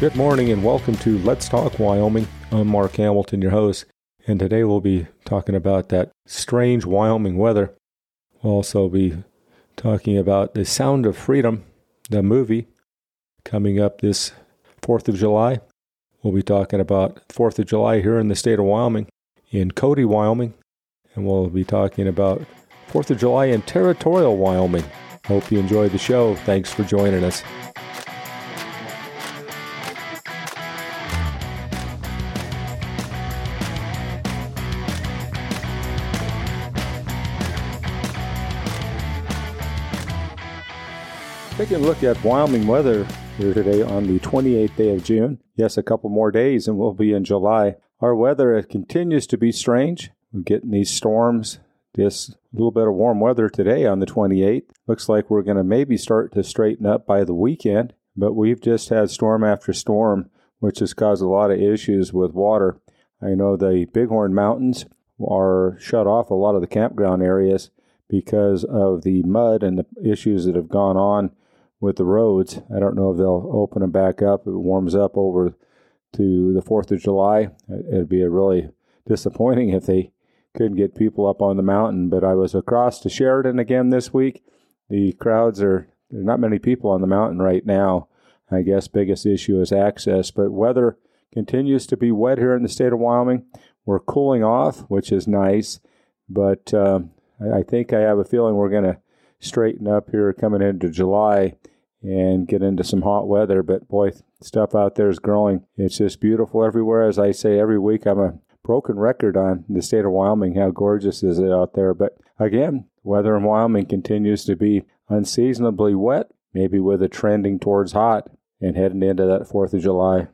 Good morning and welcome to Let's Talk Wyoming. I'm Mark Hamilton, your host, and today we'll be talking about that strange Wyoming weather. We'll also be talking about The Sound of Freedom, the movie, coming up this 4th of July. We'll be talking about 4th of July here in the state of Wyoming, in Cody, Wyoming, and we'll be talking about 4th of July in territorial Wyoming. Hope you enjoyed the show. Thanks for joining us. Taking a look at Wyoming weather here today on the 28th day of June. Yes, a couple more days and we'll be in July. Our weather continues to be strange. We're getting these storms, just a little bit of warm weather today on the 28th. Looks like we're going to maybe start to straighten up by the weekend, but we've just had storm after storm, which has caused a lot of issues with water. I know the Bighorn Mountains are shut off a lot of the campground areas because of the mud and the issues that have gone on with the roads. I don't know if they'll open them back up. It warms up over to the 4th of July. It'd be a really disappointing if they couldn't get people up on the mountain. But I was across to Sheridan again this week. The crowds are, not many people on the mountain right now. I guess biggest issue is access, but weather continues to be wet here in the state of Wyoming. We're cooling off, which is nice, but uh, I think I have a feeling we're going to straighten up here coming into July and get into some hot weather. But boy, stuff out there is growing. It's just beautiful everywhere. As I say every week, I'm a broken record on the state of Wyoming. How gorgeous is it out there? But again, weather in Wyoming continues to be unseasonably wet, maybe with a trending towards hot and heading into that 4th of July.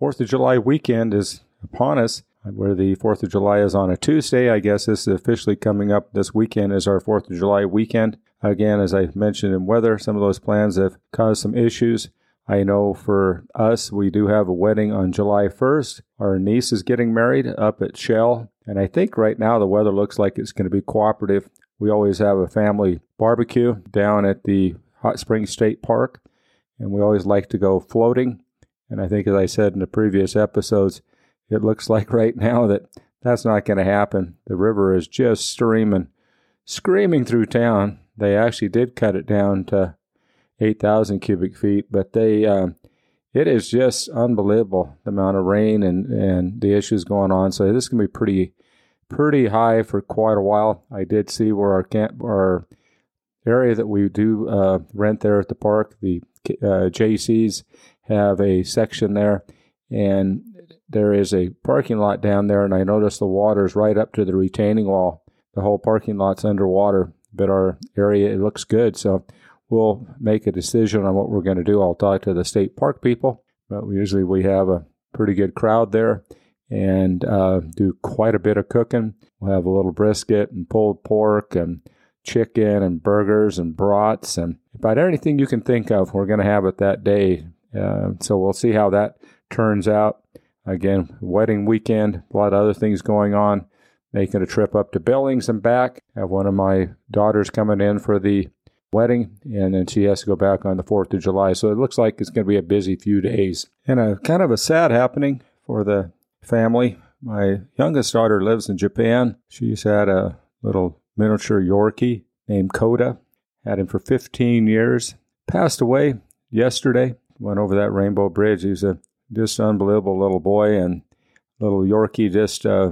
4th of July weekend is upon us where the 4th of July is on a Tuesday. I guess this is officially coming up this weekend is our 4th of July weekend. Again, as I mentioned in weather, some of those plans have caused some issues. I know for us, we do have a wedding on July 1st. Our niece is getting married up at Shell. And I think right now the weather looks like it's going to be cooperative. We always have a family barbecue down at the Hot Springs State Park. And we always like to go floating. And I think, as I said in the previous episodes, it looks like right now that that's not going to happen. The river is just streaming, screaming through town. They actually did cut it down to 8,000 cubic feet, but they, um, it is just unbelievable the amount of rain and, and the issues going on. So this to be pretty, pretty high for quite a while. I did see where our camp, our area that we do uh, rent there at the park, the uh, Jaycees have a section there, and there is a parking lot down there, and I noticed the water is right up to the retaining wall. The whole parking lot's underwater, but our area it looks good. So we'll make a decision on what we're going to do. I'll talk to the state park people, but we usually we have a pretty good crowd there and uh, do quite a bit of cooking. We'll have a little brisket and pulled pork and chicken and burgers and brats and about anything you can think of, we're going to have it that day. Uh, so we'll see how that turns out. Again, wedding weekend, a lot of other things going on. Making a trip up to Billings and back. Have one of my daughters coming in for the wedding, and then she has to go back on the 4th of July. So it looks like it's going to be a busy few days. And a kind of a sad happening for the family. My youngest daughter lives in Japan. She's had a little miniature Yorkie named Kota. Had him for 15 years. Passed away yesterday. Went over that Rainbow Bridge. He's a just unbelievable little boy and little Yorkie just uh,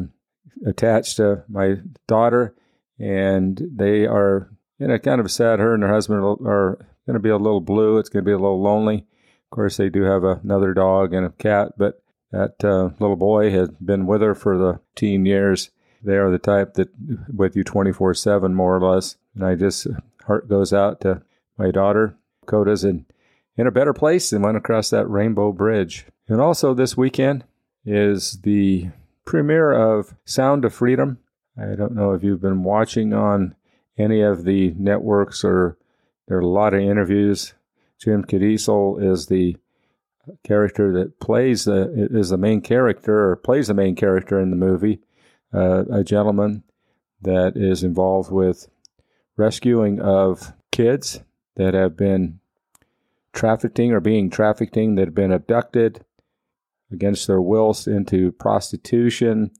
attached to my daughter, and they are you know kind of sad. Her and her husband are going to be a little blue. It's going to be a little lonely. Of course, they do have another dog and a cat, but that uh, little boy has been with her for the teen years. They are the type that with you 24 7, more or less. And I just, heart goes out to my daughter. Kota's in, in a better place and went across that rainbow bridge. And also this weekend is the premiere of Sound of Freedom. I don't know if you've been watching on any of the networks or there are a lot of interviews. Jim Caviezel is the character that plays the is the main character or plays the main character in the movie, uh, a gentleman that is involved with rescuing of kids that have been trafficking or being trafficked that have been abducted against their wills into prostitution,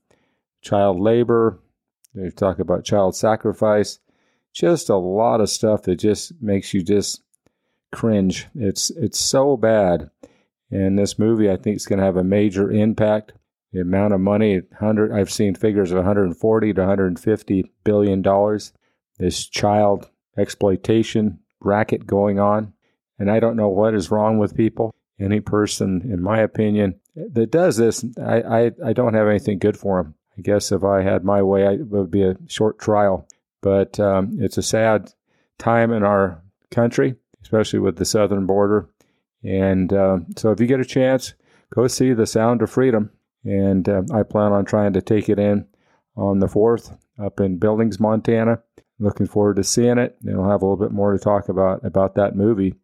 child labor. They talk about child sacrifice. Just a lot of stuff that just makes you just cringe. It's it's so bad. And this movie, I think, is going to have a major impact. The amount of money, hundred, I've seen figures of 140 to 150 billion dollars. This child exploitation racket going on, and I don't know what is wrong with people. Any person, in my opinion, that does this, I, I, I don't have anything good for them. I guess if I had my way, it would be a short trial. But um, it's a sad time in our country, especially with the southern border. And uh, so if you get a chance, go see The Sound of Freedom. And uh, I plan on trying to take it in on the 4th up in Billings, Montana. Looking forward to seeing it. And we'll have a little bit more to talk about about that movie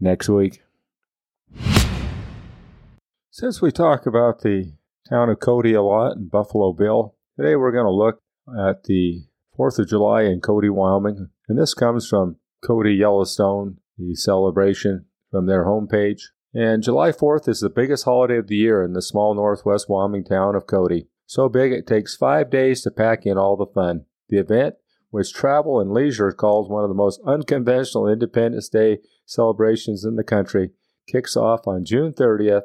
next week. Since we talk about the town of Cody a lot and Buffalo Bill, today we're going to look at the 4th of July in Cody, Wyoming. And this comes from Cody Yellowstone, the celebration from their homepage. And July 4th is the biggest holiday of the year in the small northwest Wyoming town of Cody. So big it takes five days to pack in all the fun. The event, which Travel and Leisure calls one of the most unconventional Independence Day celebrations in the country, kicks off on June 30th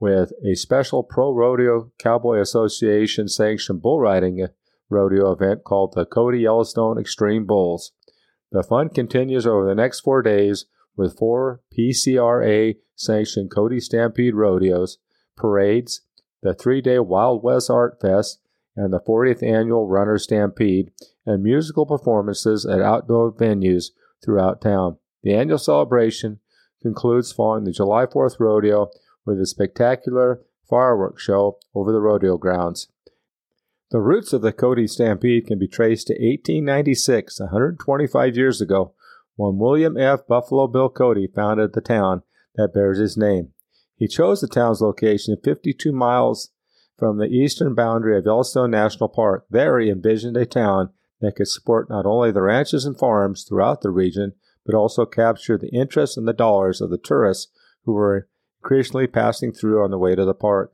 with a special Pro Rodeo Cowboy Association sanctioned bull riding rodeo event called the Cody Yellowstone Extreme Bulls. The fun continues over the next four days with four PCRA sanctioned Cody Stampede rodeos, parades, the three day Wild West Art Fest, and the 40th annual Runner Stampede, and musical performances at outdoor venues throughout town. The annual celebration concludes following the July 4th rodeo with a spectacular fireworks show over the rodeo grounds. The roots of the Cody Stampede can be traced to 1896, 125 years ago, when William F. Buffalo Bill Cody founded the town that bears his name. He chose the town's location 52 miles from the eastern boundary of Yellowstone National Park. There he envisioned a town that could support not only the ranches and farms throughout the region, but also capture the interest and the dollars of the tourists who were increasingly passing through on the way to the park.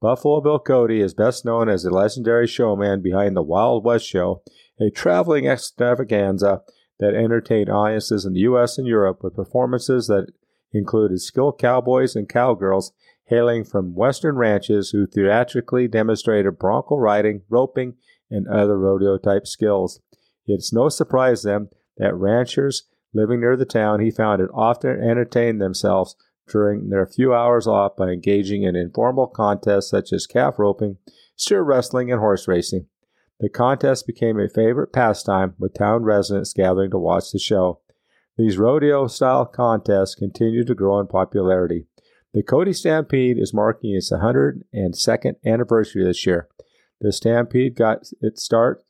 Buffalo Bill Cody is best known as the legendary showman behind the Wild West Show, a traveling extravaganza that entertained audiences in the U.S. and Europe with performances that included skilled cowboys and cowgirls hailing from western ranches who theatrically demonstrated bronco riding, roping, and other rodeo type skills. It's no surprise then that ranchers living near the town he founded often entertained themselves during their few hours off by engaging in informal contests such as calf roping, steer wrestling, and horse racing. The contest became a favorite pastime with town residents gathering to watch the show. These rodeo style contests continue to grow in popularity. The Cody Stampede is marking its 102nd anniversary this year. The Stampede got its start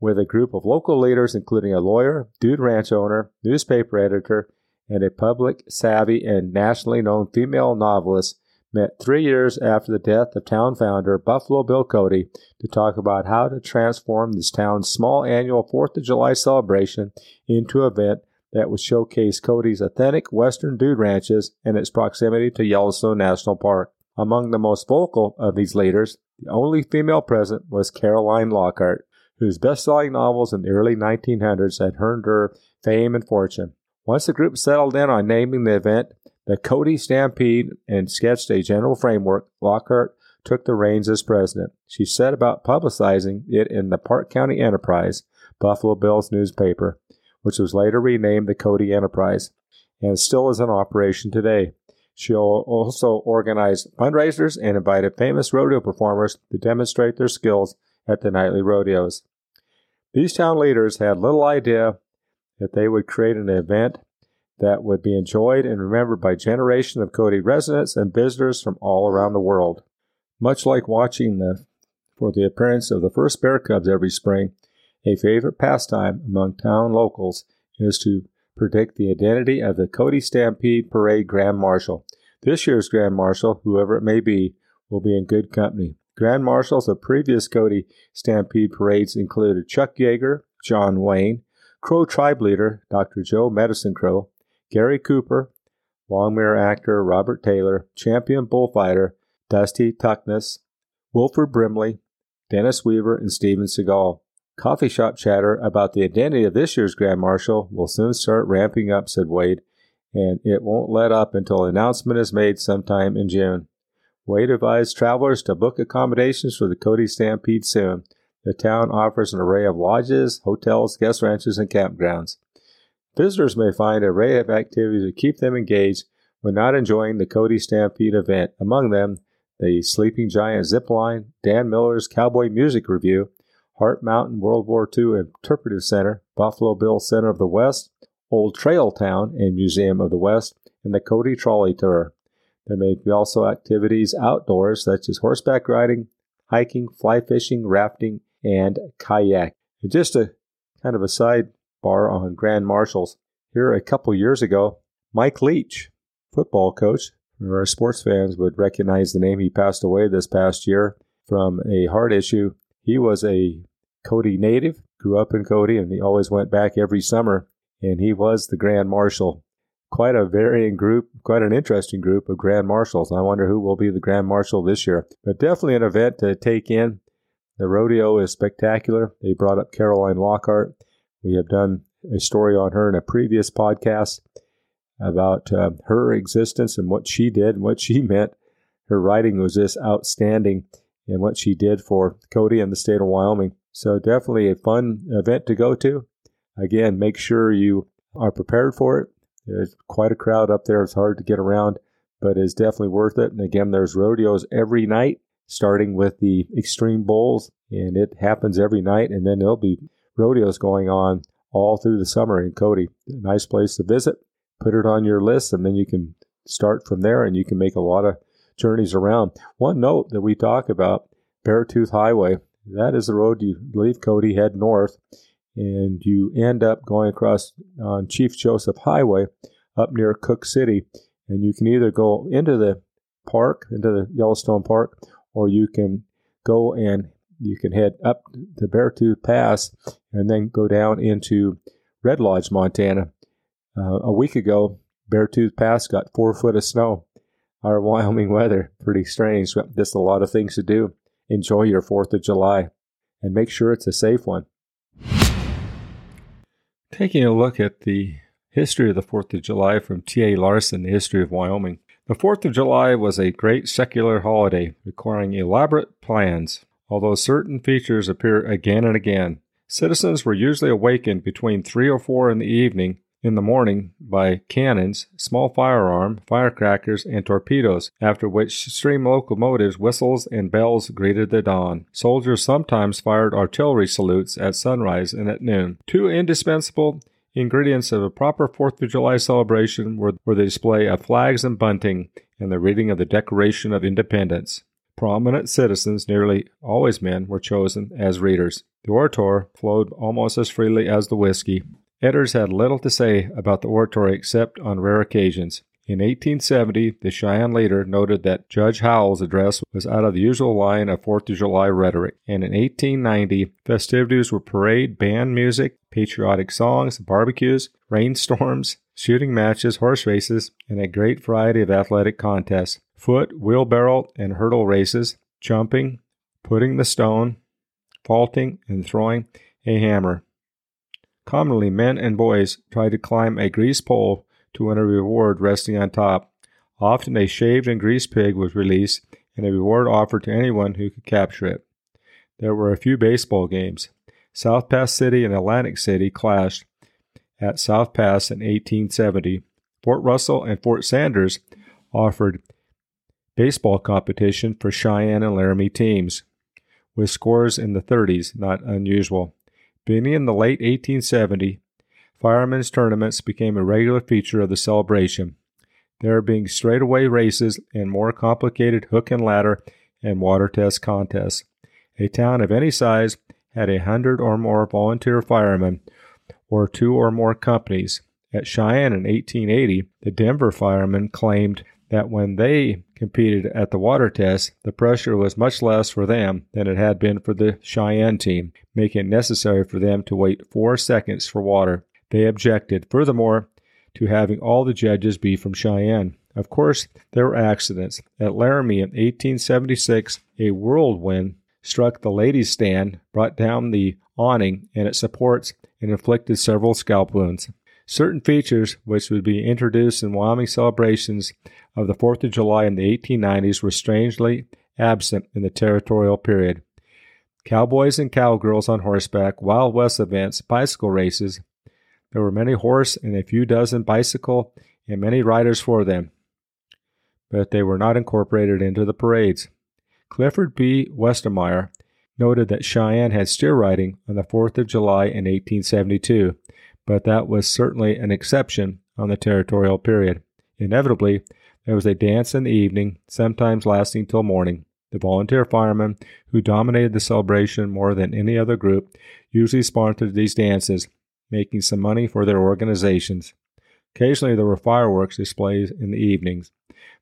with a group of local leaders, including a lawyer, dude ranch owner, newspaper editor, and a public savvy and nationally known female novelist met three years after the death of town founder Buffalo Bill Cody to talk about how to transform this town's small annual 4th of July celebration into an event that would showcase Cody's authentic western dude ranches and its proximity to Yellowstone National Park. Among the most vocal of these leaders, the only female present was Caroline Lockhart, whose best-selling novels in the early 1900s had earned her fame and fortune. Once the group settled in on naming the event the Cody Stampede and sketched a general framework, Lockhart took the reins as president. She set about publicizing it in the Park County Enterprise, Buffalo Bill's newspaper, which was later renamed the Cody Enterprise and still is in operation today. She also organized fundraisers and invited famous rodeo performers to demonstrate their skills at the nightly rodeos. These town leaders had little idea that they would create an event that would be enjoyed and remembered by generations of Cody residents and visitors from all around the world. Much like watching the, for the appearance of the first bear cubs every spring, a favorite pastime among town locals is to predict the identity of the Cody Stampede Parade Grand Marshal. This year's Grand Marshal, whoever it may be, will be in good company. Grand Marshals of previous Cody Stampede parades included Chuck Yeager, John Wayne, Crow tribe leader Dr. Joe Medicine Crow, Gary Cooper, Longmire actor Robert Taylor, champion bullfighter Dusty Tuckness, Wilford Brimley, Dennis Weaver, and Steven Seagal. Coffee shop chatter about the identity of this year's Grand Marshal will soon start ramping up, said Wade, and it won't let up until an announcement is made sometime in June. Wade advised travelers to book accommodations for the Cody Stampede soon. The town offers an array of lodges, hotels, guest ranches, and campgrounds. Visitors may find an array of activities to keep them engaged when not enjoying the Cody Stampede event. Among them, the Sleeping Giant Zip Line, Dan Miller's Cowboy Music Revue, Heart Mountain World War II Interpretive Center, Buffalo Bill Center of the West, Old Trail Town and Museum of the West, and the Cody Trolley Tour. There may be also activities outdoors such as horseback riding, hiking, fly fishing, rafting, and kayak. And just a kind of a sidebar on Grand Marshals. Here a couple years ago, Mike Leach, football coach, our sports fans would recognize the name. He passed away this past year from a heart issue. He was a Cody native, grew up in Cody, and he always went back every summer. And he was the Grand Marshal quite a varying group, quite an interesting group of Grand Marshals. I wonder who will be the Grand Marshal this year. But definitely an event to take in. The rodeo is spectacular. They brought up Caroline Lockhart. We have done a story on her in a previous podcast about uh, her existence and what she did and what she meant. Her writing was just outstanding and what she did for Cody and the state of Wyoming. So definitely a fun event to go to. Again, make sure you are prepared for it. There's quite a crowd up there. It's hard to get around, but it's definitely worth it. And again, there's rodeos every night, starting with the Extreme Bulls, and it happens every night. And then there'll be rodeos going on all through the summer in Cody. Nice place to visit. Put it on your list, and then you can start from there, and you can make a lot of journeys around. One note that we talk about Beartooth Highway. That is the road you leave Cody, head north, and you end up going across on Chief Joseph Highway up near Cooke City. And you can either go into the park, into the Yellowstone Park, or you can go and you can head up the Beartooth Pass and then go down into Red Lodge, Montana. Uh, a week ago, Beartooth Pass got four foot of snow. Our Wyoming weather, pretty strange. Just a lot of things to do. Enjoy your 4th of July and make sure it's a safe one. Taking a look at the history of the 4th of July from T.A. Larson, The History of Wyoming. The 4th of July was a great secular holiday requiring elaborate plans. Although certain features appear again and again, citizens were usually awakened between 3 or 4 in the evening in the morning by cannons, small firearm, firecrackers, and torpedoes, after which steam locomotives, whistles, and bells greeted the dawn. Soldiers sometimes fired artillery salutes at sunrise and at noon. Two indispensable ingredients of a proper Fourth of July celebration were, were the display of flags and bunting and the reading of the Declaration of Independence. Prominent citizens, nearly always men, were chosen as readers. The orator flowed almost as freely as the whiskey, Editors had little to say about the oratory except on rare occasions. In 1870, the Cheyenne leader noted that Judge Howell's address was out of the usual line of Fourth of July rhetoric, and in 1890, festivities were parade, band music, patriotic songs, barbecues, rainstorms, shooting matches, horse races, and a great variety of athletic contests foot, wheelbarrow, and hurdle races, jumping, putting the stone, vaulting, and throwing a hammer. Commonly, men and boys try to climb a grease pole to win a reward resting on top. Often, a shaved and greased pig was released and a reward offered to anyone who could capture it. There were a few baseball games. South Pass City and Atlantic City clashed at South Pass in 1870. Fort Russell and Fort Sanders offered baseball competition for Cheyenne and Laramie teams, with scores in the 30s, not unusual. Beginning in the late 1870, firemen's tournaments became a regular feature of the celebration. There being straightaway races and more complicated hook and ladder and water test contests. A town of any size had a hundred or more volunteer firemen or two or more companies. At Cheyenne in 1880, the Denver firemen claimed that when they competed at the water test, the pressure was much less for them than it had been for the Cheyenne team, making it necessary for them to wait four seconds for water. They objected. Furthermore, to having all the judges be from Cheyenne. Of course, there were accidents. At Laramie in 1876, a whirlwind struck the ladies' stand, brought down the awning and its supports, and inflicted several scalp wounds. Certain features which would be introduced in Wyoming celebrations of the 4th of July in the 1890s were strangely absent in the territorial period. Cowboys and cowgirls on horseback, Wild West events, bicycle races. There were many horse and a few dozen bicycle and many riders for them, but they were not incorporated into the parades. Clifford B. Westermeier noted that Cheyenne had steer riding on the 4th of July in 1872, but that was certainly an exception on the territorial period. Inevitably, there was a dance in the evening, sometimes lasting till morning. The volunteer firemen, who dominated the celebration more than any other group, usually sponsored these dances, making some money for their organizations. Occasionally, there were fireworks displays in the evenings.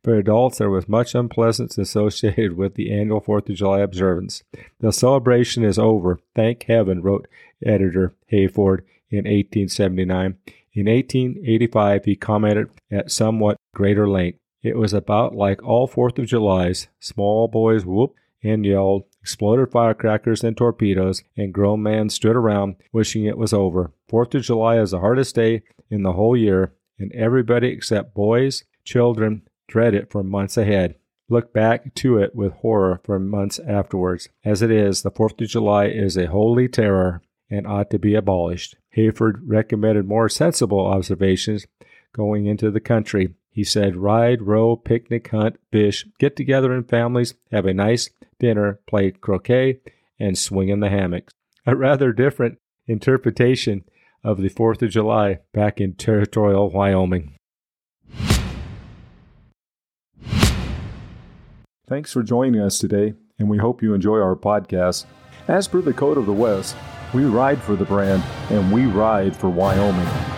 For adults, there was much unpleasantness associated with the annual Fourth of July observance. The celebration is over, thank heaven, wrote editor Hayford in 1879. In 1885, he commented at somewhat greater length. It was about like all Fourth of Julys. Small boys whooped and yelled, exploded firecrackers and torpedoes, and grown men stood around wishing it was over. Fourth of July is the hardest day in the whole year, and everybody except boys, children, dread it for months ahead. Look back to it with horror for months afterwards. As it is, the 4th of July is a holy terror and ought to be abolished. Hayford recommended more sensible observations going into the country. He said, ride, row, picnic, hunt, fish, get together in families, have a nice dinner, play croquet, and swing in the hammocks. A rather different interpretation of the 4th of July back in territorial Wyoming. Thanks for joining us today, and we hope you enjoy our podcast. As per the Code of the West, we ride for the brand and we ride for Wyoming.